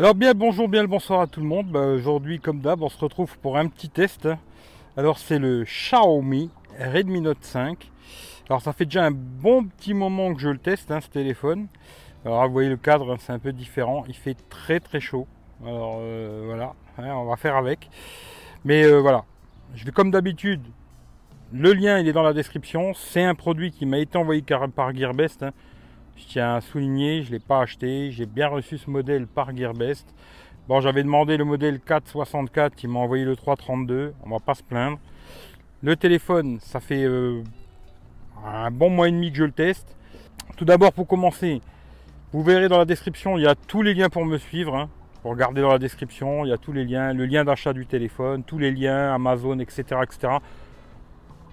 Alors bien bonjour, bien le bonsoir à tout le monde. Bah, Aujourd'hui comme d'hab on se retrouve pour un petit test. Alors c'est le Xiaomi Redmi Note 5. Alors ça fait déjà un bon petit moment que je le teste hein, ce téléphone. Alors vous voyez le cadre hein, c'est un peu différent. Il fait très très chaud. Alors euh, voilà, hein, on va faire avec. Mais euh, voilà, je vais comme d'habitude. Le lien il est dans la description. C'est un produit qui m'a été envoyé par Gearbest. Je tiens à souligner, je ne l'ai pas acheté. J'ai bien reçu ce modèle par Gearbest. Bon, j'avais demandé le modèle 464, il m'a envoyé le 332. On va pas se plaindre. Le téléphone, ça fait euh, un bon mois et demi que je le teste. Tout d'abord, pour commencer, vous verrez dans la description, il y a tous les liens pour me suivre. Hein. Pour regarder dans la description, il y a tous les liens, le lien d'achat du téléphone, tous les liens, Amazon, etc., etc.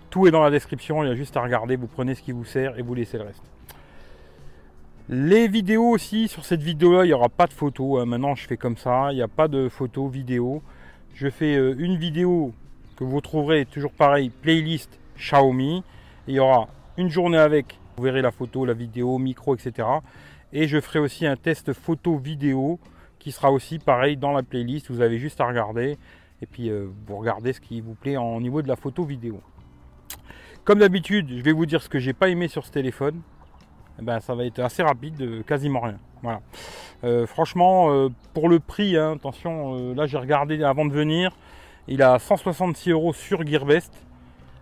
Tout est dans la description, il y a juste à regarder, vous prenez ce qui vous sert et vous laissez le reste. Les vidéos aussi, sur cette vidéo-là, il n'y aura pas de photos. hein. Maintenant, je fais comme ça, il n'y a pas de photos, vidéo. Je fais euh, une vidéo que vous trouverez toujours pareil, playlist Xiaomi. Il y aura une journée avec, vous verrez la photo, la vidéo, micro, etc. Et je ferai aussi un test photo-vidéo qui sera aussi pareil dans la playlist. Vous avez juste à regarder et puis euh, vous regardez ce qui vous plaît en niveau de la photo-vidéo. Comme d'habitude, je vais vous dire ce que j'ai pas aimé sur ce téléphone. Eh ben, ça va être assez rapide, euh, quasiment rien. Voilà. Euh, franchement, euh, pour le prix, hein, attention, là j'ai regardé avant de venir, il a 166 euros sur Gearbest.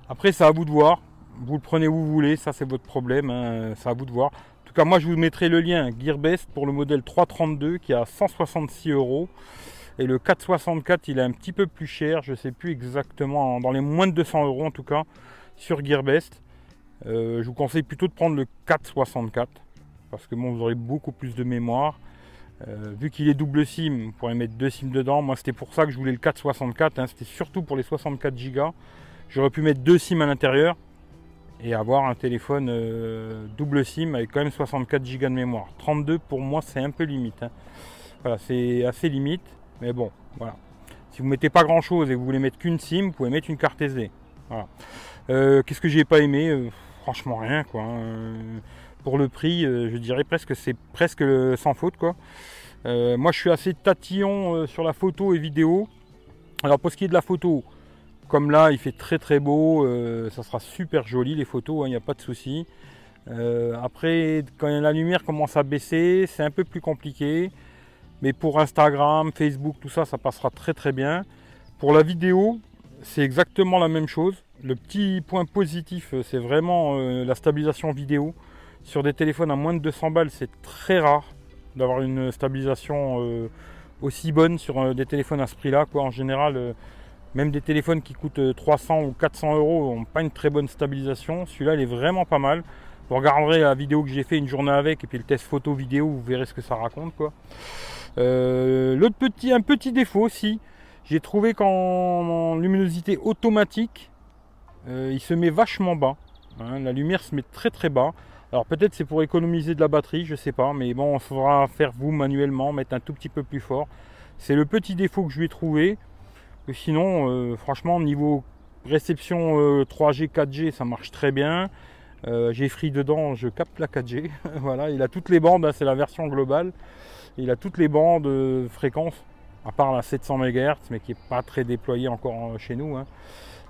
Après, c'est à vous de voir. Vous le prenez où vous voulez, ça c'est votre problème, hein, c'est à vous de voir. En tout cas, moi je vous mettrai le lien Gearbest pour le modèle 332 qui a 166 euros. Et le 464, il est un petit peu plus cher, je sais plus exactement, dans les moins de 200 euros en tout cas, sur Gearbest. Euh, je vous conseille plutôt de prendre le 464 parce que bon, vous aurez beaucoup plus de mémoire. Euh, vu qu'il est double SIM, vous pourrez mettre deux SIM dedans. Moi, c'était pour ça que je voulais le 464. hein. C'était surtout pour les 64 Go. J'aurais pu mettre deux SIM à l'intérieur et avoir un téléphone euh, double SIM avec quand même 64 Go de mémoire. 32 pour moi, c'est un peu limite. hein. Voilà, c'est assez limite, mais bon, voilà. Si vous mettez pas grand chose et que vous voulez mettre qu'une SIM, vous pouvez mettre une carte SD. Voilà. Qu'est-ce que j'ai pas aimé? Franchement rien quoi. hein. Euh, pour le prix, euh, je dirais presque que c'est presque euh, sans faute quoi. Moi je suis assez tatillon sur la photo et vidéo. Alors pour ce qui est de la photo, comme là il fait très très beau, ça sera super joli les photos, il n'y a pas de souci. Après quand la lumière commence à baisser, c'est un peu plus compliqué. Mais pour Instagram, Facebook, tout ça, ça passera très très bien. Pour la vidéo, c'est exactement la même chose. Le petit point positif, euh, c'est vraiment euh, la stabilisation vidéo. Sur des téléphones à moins de 200 balles, c'est très rare d'avoir une stabilisation euh, aussi bonne sur des téléphones à ce prix-là. En général, même des téléphones qui coûtent euh, 300 ou 400 euros n'ont pas une très bonne stabilisation. Celui-là, il est vraiment pas mal. Vous regarderez la vidéo que j'ai fait une journée avec et puis le test photo vidéo, vous verrez ce que ça raconte. L'autre petit, un petit défaut aussi, j'ai trouvé qu'en luminosité automatique, euh, il se met vachement bas. hein. la lumière se met très très bas. Alors peut-être c'est pour économiser de la batterie, je sais pas, mais bon, il faudra faire vous manuellement, mettre un tout petit peu plus fort. C'est le petit défaut que je lui ai trouvé. Et sinon, euh, franchement, niveau réception euh, 3G, 4G, ça marche très bien. Euh, j'ai free dedans, je capte la 4G. voilà, il a toutes les bandes, hein, c'est la version globale. Il a toutes les bandes euh, fréquences, à part la 700 MHz, mais qui n'est pas très déployée encore euh, chez nous. hein.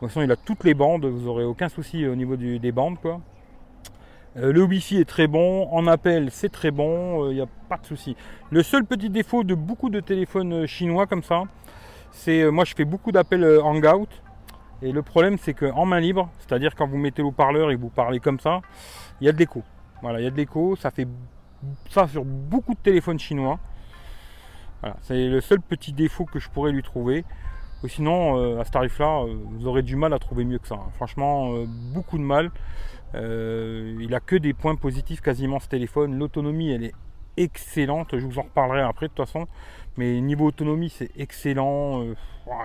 Donc sinon, il a toutes les bandes, vous aurez aucun souci au niveau des bandes. Euh, le Wi-Fi est très bon, en appel c'est très bon, il n'y a pas de souci. Le seul petit défaut de beaucoup de téléphones euh, chinois comme ça, c'est euh, moi je fais beaucoup d'appels euh, Hangout. Et le problème c'est qu'en main libre, c'est-à-dire quand vous mettez le haut-parleur et que vous parlez comme ça, il y a de l'écho. Voilà, il y a de l'écho, ça fait ça sur beaucoup de téléphones chinois. C'est le seul petit défaut que je pourrais lui trouver. Ou sinon, euh, à ce tarif-là, euh, vous aurez du mal à trouver mieux que ça. hein. Franchement, euh, beaucoup de mal. Il a que des points positifs quasiment ce téléphone. L'autonomie, elle est excellente. Je vous en reparlerai après de toute façon. Mais niveau autonomie, c'est excellent.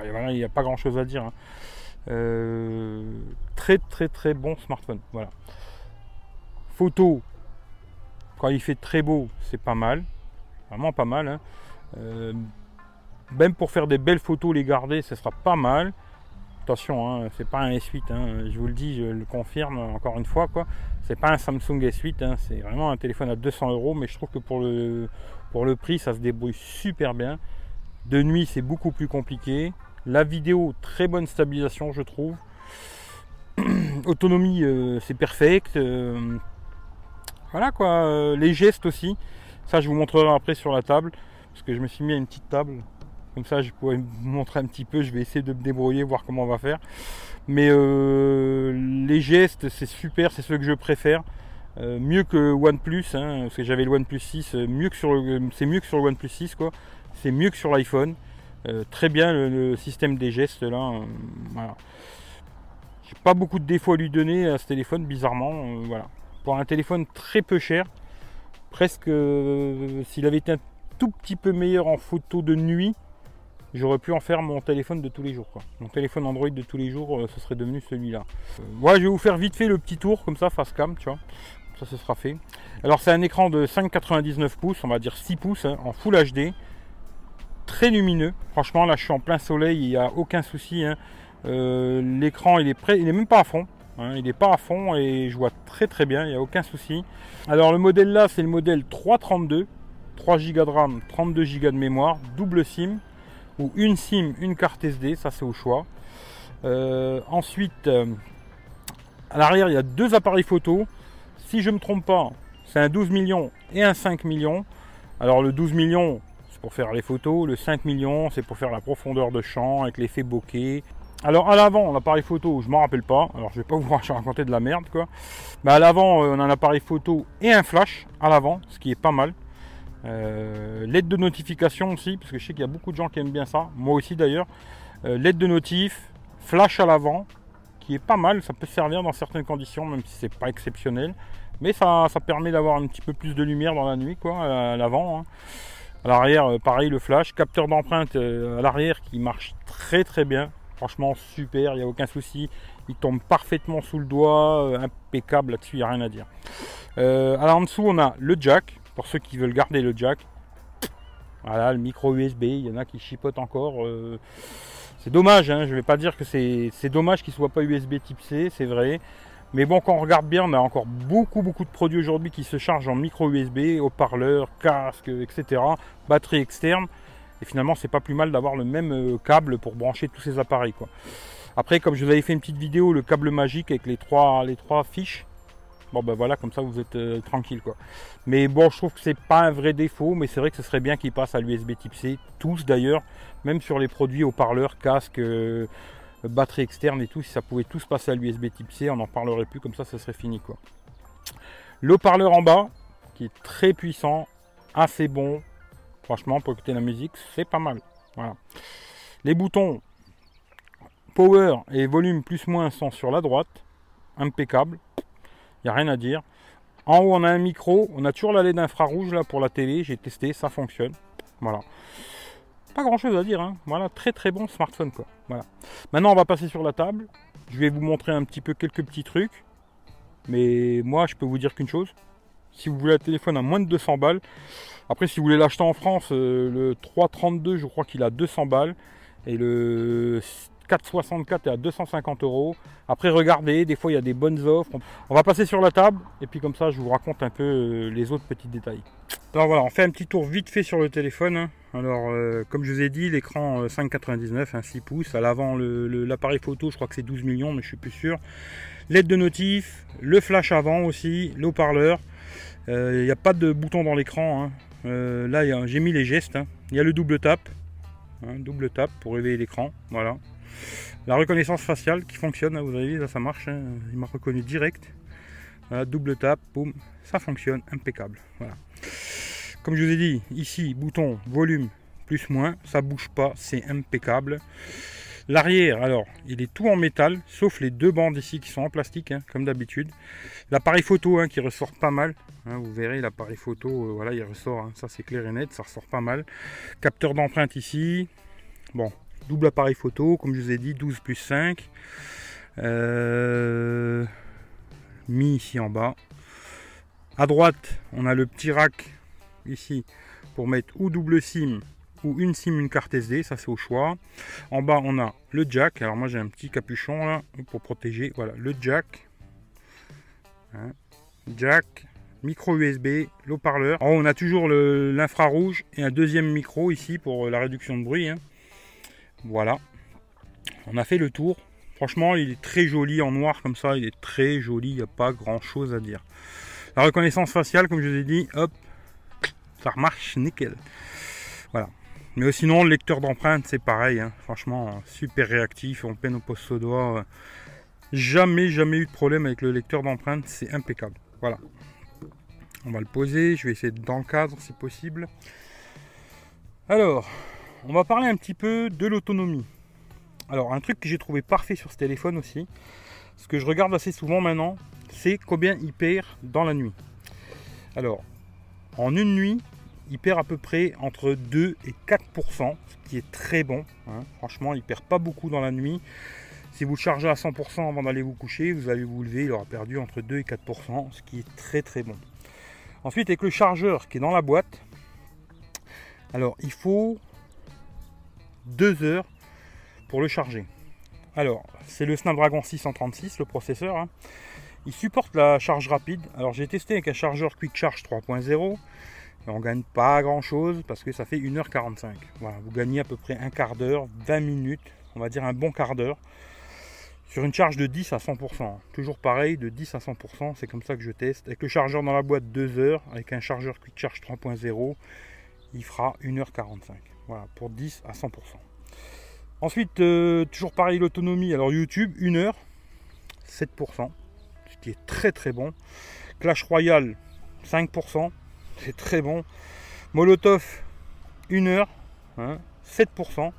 Il n'y a pas grand-chose à dire. hein. Très très très bon smartphone. Voilà. Photo, quand il fait très beau, c'est pas mal. Vraiment pas mal. hein. Euh, même pour faire des belles photos, les garder, ce sera pas mal. Attention, hein, c'est pas un S8, hein, je vous le dis, je le confirme encore une fois. quoi. C'est pas un Samsung S8, hein, c'est vraiment un téléphone à 200 euros, mais je trouve que pour le, pour le prix, ça se débrouille super bien. De nuit, c'est beaucoup plus compliqué. La vidéo, très bonne stabilisation, je trouve. Autonomie, euh, c'est perfect. Euh, voilà quoi, les gestes aussi. Ça, je vous montrerai après sur la table, parce que je me suis mis à une petite table. Comme ça, je pourrais vous montrer un petit peu. Je vais essayer de me débrouiller, voir comment on va faire. Mais les gestes, c'est super, c'est ce que je préfère. mieux que OnePlus, hein, parce que j'avais le OnePlus 6, mieux que sur c'est mieux que sur le OnePlus 6 quoi. C'est mieux que sur l'iPhone. Euh, très bien le, système des gestes là. Euh, voilà. J'ai pas beaucoup de défauts à lui donner à ce téléphone, bizarrement. Euh, voilà. Pour un téléphone très peu cher, presque s'il avait été un tout petit peu meilleur en photo de nuit, j'aurais pu en faire mon téléphone de tous les jours. Mon téléphone Android de tous les jours, ce serait devenu celui-là. Moi, je vais vous faire vite fait le petit tour comme ça, face cam, tu vois. Ça, ce sera fait. Alors, c'est un écran de 5,99 pouces, on va dire 6 pouces, hein, en Full HD très lumineux. Franchement, là, je suis en plein soleil, il n'y a aucun souci. Hein. Euh, l'écran, il est prêt, il est même pas à fond. Hein. il n'est pas à fond et je vois très très bien, il n'y a aucun souci. Alors le modèle là, c'est le modèle 332, 3 Go de RAM, 32 Go de mémoire, double SIM ou une SIM, une carte SD, ça c'est au choix. Euh, ensuite, euh, à l'arrière, il y a deux appareils photo. Si je ne me trompe pas, c'est un 12 millions et un 5 millions. Alors le 12 millions, pour faire les photos. Le 5 millions, c'est pour faire la profondeur de champ avec l'effet bokeh. Alors à l'avant, l'appareil photo, je m'en rappelle pas. Alors je vais pas vous raconter de la merde quoi. Mais à l'avant, euh, on a un appareil photo et un flash à l'avant, ce qui est pas mal. Euh, l'aide de notification aussi, parce que je sais qu'il y a beaucoup de gens qui aiment bien ça. Moi aussi d'ailleurs. Euh, l'aide de notif, flash à l'avant, qui est pas mal. Ça peut servir dans certaines conditions, même si c'est pas exceptionnel. Mais ça, ça permet d'avoir un petit peu plus de lumière dans la nuit, quoi, à l'avant. Hein. À l'arrière, euh, pareil, le flash. Capteur d'empreinte euh, à l'arrière qui marche très très bien. Franchement, super, il n'y a aucun souci. Il tombe parfaitement sous le doigt, euh, impeccable là-dessus, il n'y a rien à dire. alors en dessous, on a le jack, pour ceux qui veulent garder le jack. Voilà, le micro USB, il y en a qui chipotent encore. c'est dommage, hein, je ne vais pas dire que c'est dommage qu'il soit pas USB type C, c'est vrai. Mais bon, quand on regarde bien, on a encore beaucoup, beaucoup de produits aujourd'hui qui se chargent en micro USB, haut-parleurs, casque, etc. Batterie externe. Et finalement, c'est pas plus mal d'avoir le même euh, câble pour brancher tous ces appareils. Quoi. Après, comme je vous avais fait une petite vidéo, le câble magique avec les trois, les trois fiches. Bon ben voilà, comme ça vous êtes euh, tranquille quoi. Mais bon, je trouve que c'est pas un vrai défaut, mais c'est vrai que ce serait bien qu'ils passent à l'USB type C, tous d'ailleurs, même sur les produits haut-parleurs, casque, euh, batterie externe et tout, si ça pouvait tous passer à l'USB type C, on n'en parlerait plus, comme ça, ça serait fini quoi. Le parleur en bas, qui est très puissant, assez bon, franchement, pour écouter la musique, c'est pas mal. Voilà. Les boutons power et volume plus moins sont sur la droite, impeccable, n'y a rien à dire. En haut, on a un micro, on a toujours la LED infrarouge là pour la télé, j'ai testé, ça fonctionne. Voilà. Pas grand chose à dire, hein. voilà, très très bon smartphone quoi. Voilà. Maintenant on va passer sur la table. Je vais vous montrer un petit peu quelques petits trucs. Mais moi je peux vous dire qu'une chose. Si vous voulez un téléphone à moins de 200 balles, après si vous voulez l'acheter en France, euh, le 332 je crois qu'il a 200 balles. Et le 464 est à 250 euros. Après regardez, des fois il y a des bonnes offres. On va passer sur la table et puis comme ça je vous raconte un peu euh, les autres petits détails. Alors voilà, on fait un petit tour vite fait sur le téléphone. Hein. Alors, euh, comme je vous ai dit, l'écran 5,99, 6 pouces. À l'avant, l'appareil photo, je crois que c'est 12 millions, mais je suis plus sûr. LED de notif, le flash avant aussi, l'eau-parleur. Euh, il n'y a pas de bouton dans l'écran. Hein. Euh, là, j'ai mis les gestes. Hein. Il y a le double tap. double tap pour réveiller l'écran. Voilà. La reconnaissance faciale qui fonctionne. vous avez vu, ça marche. Il m'a reconnu direct. double tap, boum, ça fonctionne, impeccable. Voilà. Comme je vous ai dit, ici, bouton volume plus moins, ça bouge pas, c'est impeccable. L'arrière, alors, il est tout en métal, sauf les deux bandes ici qui sont en plastique, hein, comme d'habitude. L'appareil photo hein, qui ressort pas mal. Hein, vous verrez, l'appareil photo, euh, voilà, il ressort. ça, c'est clair et net, ça ressort pas mal. Capteur d'empreinte ici. Bon, double appareil photo, comme je vous ai dit, 12 plus 5. Euh, mi ici en bas. À droite, on a le petit rack ici pour mettre ou double SIM ou une SIM, une carte SD, ça c'est au choix. En bas, on a le jack. Alors moi j'ai un petit capuchon là pour protéger. Voilà, le jack. Hein. Jack, micro USB, l'eau-parleur. On a toujours l'infrarouge et un deuxième micro ici pour la réduction de bruit. Hein. Voilà. On a fait le tour. Franchement, il est très joli en noir comme ça. Il est très joli. Il n'y a pas grand chose à dire. La reconnaissance faciale, comme je vous ai dit, hop, ça marche nickel. Voilà. Mais sinon, le lecteur d'empreintes, c'est pareil. Hein. Franchement, super réactif. On peine au poste au doigt. Jamais, jamais eu de problème avec le lecteur d'empreintes. C'est impeccable. Voilà. On va le poser. Je vais essayer cadre si possible. Alors, on va parler un petit peu de l'autonomie. Alors, un truc que j'ai trouvé parfait sur ce téléphone aussi, ce que je regarde assez souvent maintenant, c'est combien il perd dans la nuit. Alors, en une nuit, il perd à peu près entre 2 et 4%, ce qui est très bon. Hein. Franchement, il perd pas beaucoup dans la nuit. Si vous chargez à 100% avant d'aller vous coucher, vous allez vous lever, il aura perdu entre 2 et 4%, ce qui est très très bon. Ensuite, avec le chargeur qui est dans la boîte, alors il faut 2 heures pour le charger. Alors, c'est le Snapdragon 636, le processeur. Hein. Il supporte la charge rapide. Alors, j'ai testé avec un chargeur Quick Charge 3.0. On ne gagne pas grand chose parce que ça fait 1h45. Voilà, vous gagnez à peu près un quart d'heure, 20 minutes, on va dire un bon quart d'heure. Sur une charge de 10 à 100%. Toujours pareil, de 10 à 100%, c'est comme ça que je teste. Avec le chargeur dans la boîte 2 heures, avec un chargeur Quick Charge 3.0, il fera 1h45. Voilà, pour 10 à 100%. Ensuite, euh, toujours pareil l'autonomie. Alors YouTube, 1 heure, 7%, ce qui est très très bon. Clash Royale, 5%, c'est très bon. Molotov, 1 heure, 7%. Hein,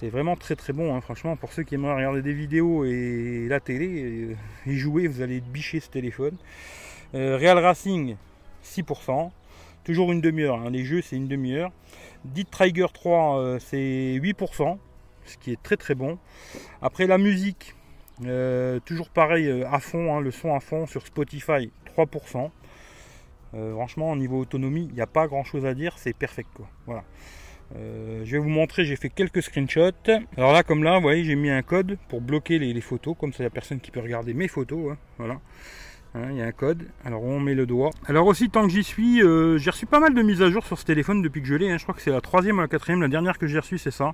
c'est vraiment très très bon, hein. franchement, pour ceux qui aimeraient regarder des vidéos et la télé euh, et jouer, vous allez bicher ce téléphone. Euh, Real Racing, 6%. Toujours une demi-heure, hein. les jeux c'est une demi-heure. Dit Trigger 3, euh, c'est 8%, ce qui est très très bon. Après la musique, toujours pareil à fond, le son à fond sur Spotify, 3%. Euh, franchement, au niveau autonomie, il n'y a pas grand chose à dire, c'est perfect. Voilà. Euh, je vais vous montrer, j'ai fait quelques screenshots. Alors là, comme là, vous voyez, j'ai mis un code pour bloquer les, photos, comme ça, il n'y a personne qui peut regarder mes photos. Hein. voilà. Hein, il y a un code. Alors on met le doigt. Alors aussi, tant que j'y suis, euh, j'ai reçu pas mal de mises à jour sur ce téléphone depuis que je l'ai. Hein. Je crois que c'est la troisième ou la quatrième. La dernière que j'ai reçue, c'est ça.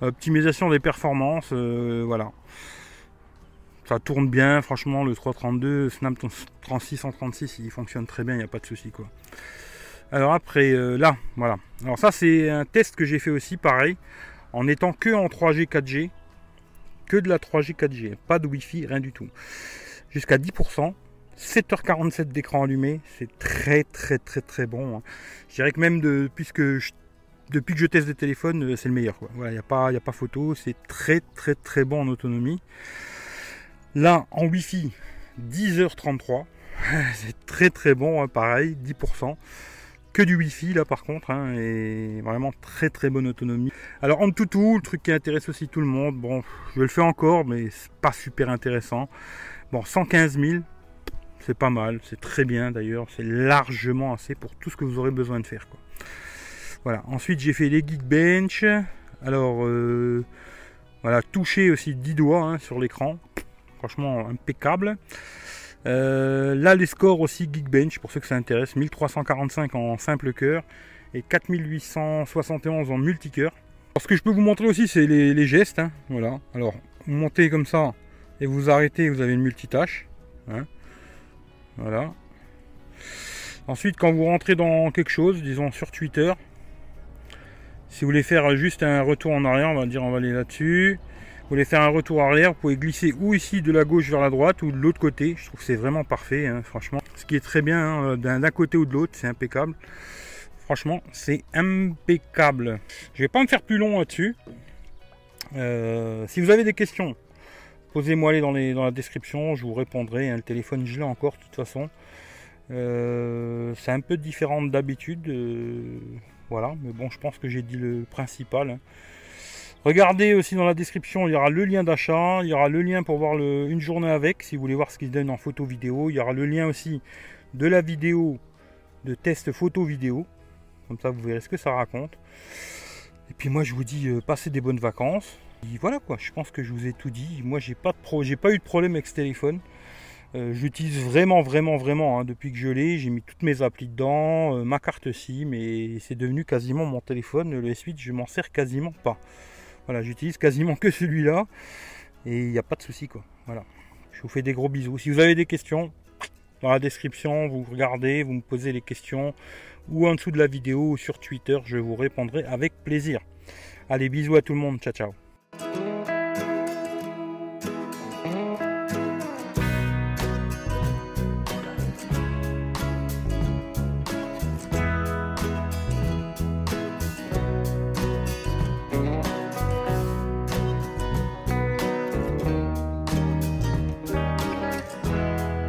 Optimisation des performances. voilà ça tourne bien, franchement le 332, Snap 3636 il fonctionne très bien, il n'y a pas de souci quoi. Alors après euh, là, voilà. Alors ça c'est un test que j'ai fait aussi pareil, en étant que en 3G 4G, que de la 3G 4G, pas de Wi-Fi, rien du tout. Jusqu'à 10%, 7h47 d'écran allumé, c'est très très très très bon. Hein. Je dirais que même puisque depuis que je teste des téléphones, euh, c'est le meilleur. Il n'y a, pas, a pas photo, c'est très très très bon en autonomie. Là, en Wi-Fi, 10h33. C'est très très bon, hein, pareil, 10%. Que du Wi-Fi là par contre, hein, et vraiment très très bonne autonomie. Alors en tout tout, le truc qui intéresse aussi tout le monde, bon, je le fais encore, mais c'est pas super intéressant. Bon, 115 000, c'est pas mal, c'est très bien d'ailleurs, c'est largement assez pour tout ce que vous aurez besoin de faire. Voilà, ensuite j'ai fait les Geekbench. Alors, euh, voilà, toucher aussi 10 doigts hein, sur l'écran franchement impeccable. Euh, là, les scores aussi Geekbench, pour ceux que ça intéresse, 1345 en simple cœur et 4871 en multicœur. Ce que je peux vous montrer aussi, c'est les, gestes. Hein, voilà. Alors, vous montez comme ça et vous arrêtez, vous avez une multitâche. Hein, voilà. Ensuite, quand vous rentrez dans quelque chose, disons sur Twitter, si vous voulez faire juste un retour en arrière, on va dire on va aller là-dessus voulez faire un retour arrière, vous pouvez glisser ou ici de la gauche vers la droite ou de l'autre côté. Je trouve que c'est vraiment parfait, hein, franchement. Ce qui est très bien hein, d'un côté ou de l'autre, c'est impeccable. Franchement, c'est impeccable. Je vais pas me faire plus long là-dessus. Euh, si vous avez des questions, posez-moi les dans, la description, je vous répondrai. Hein, le téléphone, je l'ai encore de toute façon. Euh, c'est un peu différent d'habitude. Euh, voilà, mais bon, je pense que j'ai dit le principal. Regardez aussi dans la description, il y aura le lien d'achat, il y aura le lien pour voir une journée avec, si vous voulez voir ce qu'il donne en photo vidéo. Il y aura le lien aussi de la vidéo de test photo vidéo. comme ça vous verrez ce que ça raconte. Et puis moi je vous dis, passez des bonnes vacances. Voilà quoi, je pense que je vous ai tout dit. Moi j'ai pas, pas eu de problème avec ce téléphone. Euh, j'utilise vraiment, vraiment, vraiment, hein, depuis que je l'ai, j'ai mis toutes mes applis dedans, euh, ma carte SIM, et c'est devenu quasiment mon téléphone. Le S8, je m'en sers quasiment pas. Voilà, j'utilise quasiment que celui-là, et il n'y a pas de souci, quoi. Voilà. Je vous fais des gros bisous. Si vous avez des questions, dans la description, vous regardez, vous me posez les questions, ou en dessous de la vidéo, ou sur Twitter, je vous répondrai avec plaisir. Allez, bisous à tout le monde, ciao ciao.